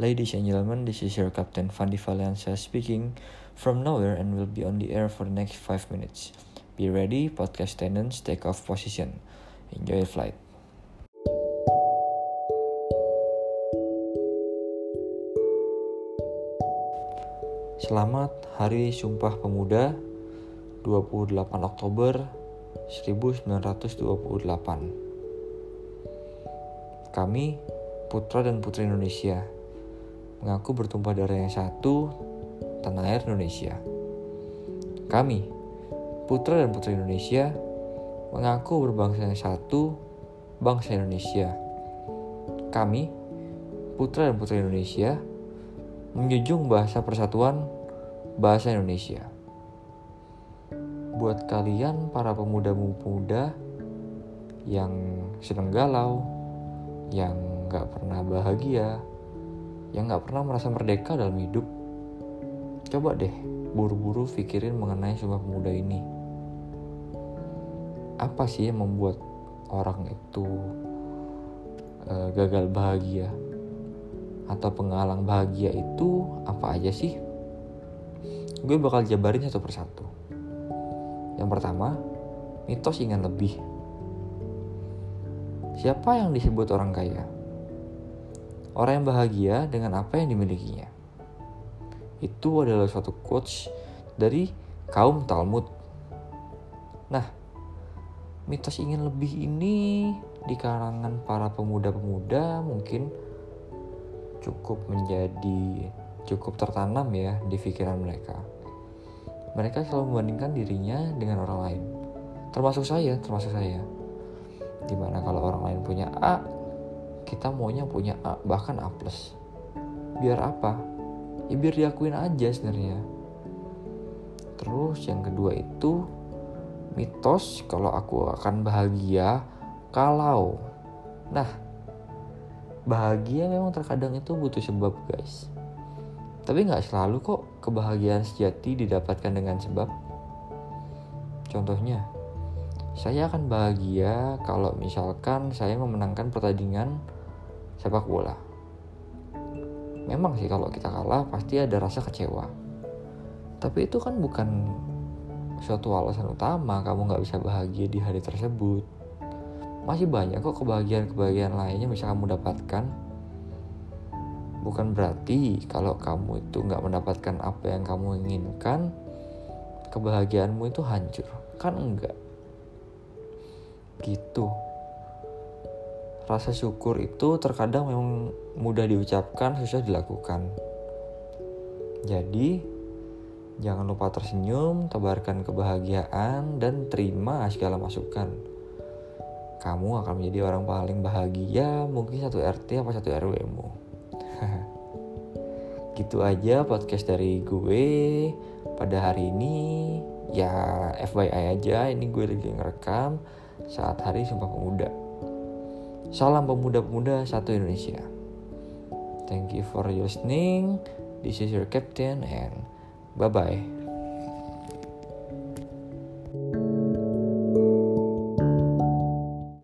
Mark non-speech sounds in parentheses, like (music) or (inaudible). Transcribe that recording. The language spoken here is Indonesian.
Ladies and gentlemen, this is your Captain Fandi Valencia speaking from nowhere and will be on the air for the next 5 minutes. Be ready, podcast attendants, take off position. Enjoy your flight. Selamat Hari Sumpah Pemuda 28 Oktober 1928 Kami, putra dan putri Indonesia, mengaku bertumpah darah yang satu, tanah air Indonesia. Kami, putra dan putri Indonesia, mengaku berbangsa yang satu, bangsa Indonesia. Kami, putra dan putri Indonesia, menjunjung bahasa persatuan bahasa Indonesia. Buat kalian para pemuda-pemuda yang sedang galau, yang gak pernah bahagia, yang gak pernah merasa merdeka dalam hidup, coba deh buru-buru pikirin mengenai Sumpah Pemuda ini. Apa sih yang membuat orang itu uh, gagal bahagia? Atau penghalang bahagia itu apa aja sih? Gue bakal jabarin satu persatu. Yang pertama, mitos ingin lebih. Siapa yang disebut orang kaya? Orang yang bahagia dengan apa yang dimilikinya. Itu adalah suatu quotes dari kaum Talmud. Nah, mitos ingin lebih ini di kalangan para pemuda-pemuda mungkin cukup menjadi cukup tertanam ya di pikiran mereka. Mereka selalu membandingkan dirinya dengan orang lain. Termasuk saya, termasuk saya. Di mana kalau orang lain punya A, kita maunya punya A bahkan A plus. Biar apa? Ya biar diakuin aja sebenarnya. Terus yang kedua itu mitos kalau aku akan bahagia kalau. Nah bahagia memang terkadang itu butuh sebab guys. Tapi nggak selalu kok kebahagiaan sejati didapatkan dengan sebab. Contohnya saya akan bahagia kalau misalkan saya memenangkan pertandingan sepak bola. Memang sih kalau kita kalah pasti ada rasa kecewa. Tapi itu kan bukan suatu alasan utama kamu nggak bisa bahagia di hari tersebut. Masih banyak kok kebahagiaan-kebahagiaan lainnya bisa kamu dapatkan. Bukan berarti kalau kamu itu nggak mendapatkan apa yang kamu inginkan, kebahagiaanmu itu hancur. Kan enggak gitu rasa syukur itu terkadang memang mudah diucapkan susah dilakukan. Jadi jangan lupa tersenyum tebarkan kebahagiaan dan terima segala masukan. Kamu akan menjadi orang paling bahagia mungkin satu RT apa satu RW mu. (laughs) Gitu aja podcast dari gue pada hari ini. Ya FYI aja ini gue lagi ngerekam saat Hari Sumpah Pemuda. Salam pemuda-pemuda satu Indonesia. Thank you for listening. This is your captain and bye-bye.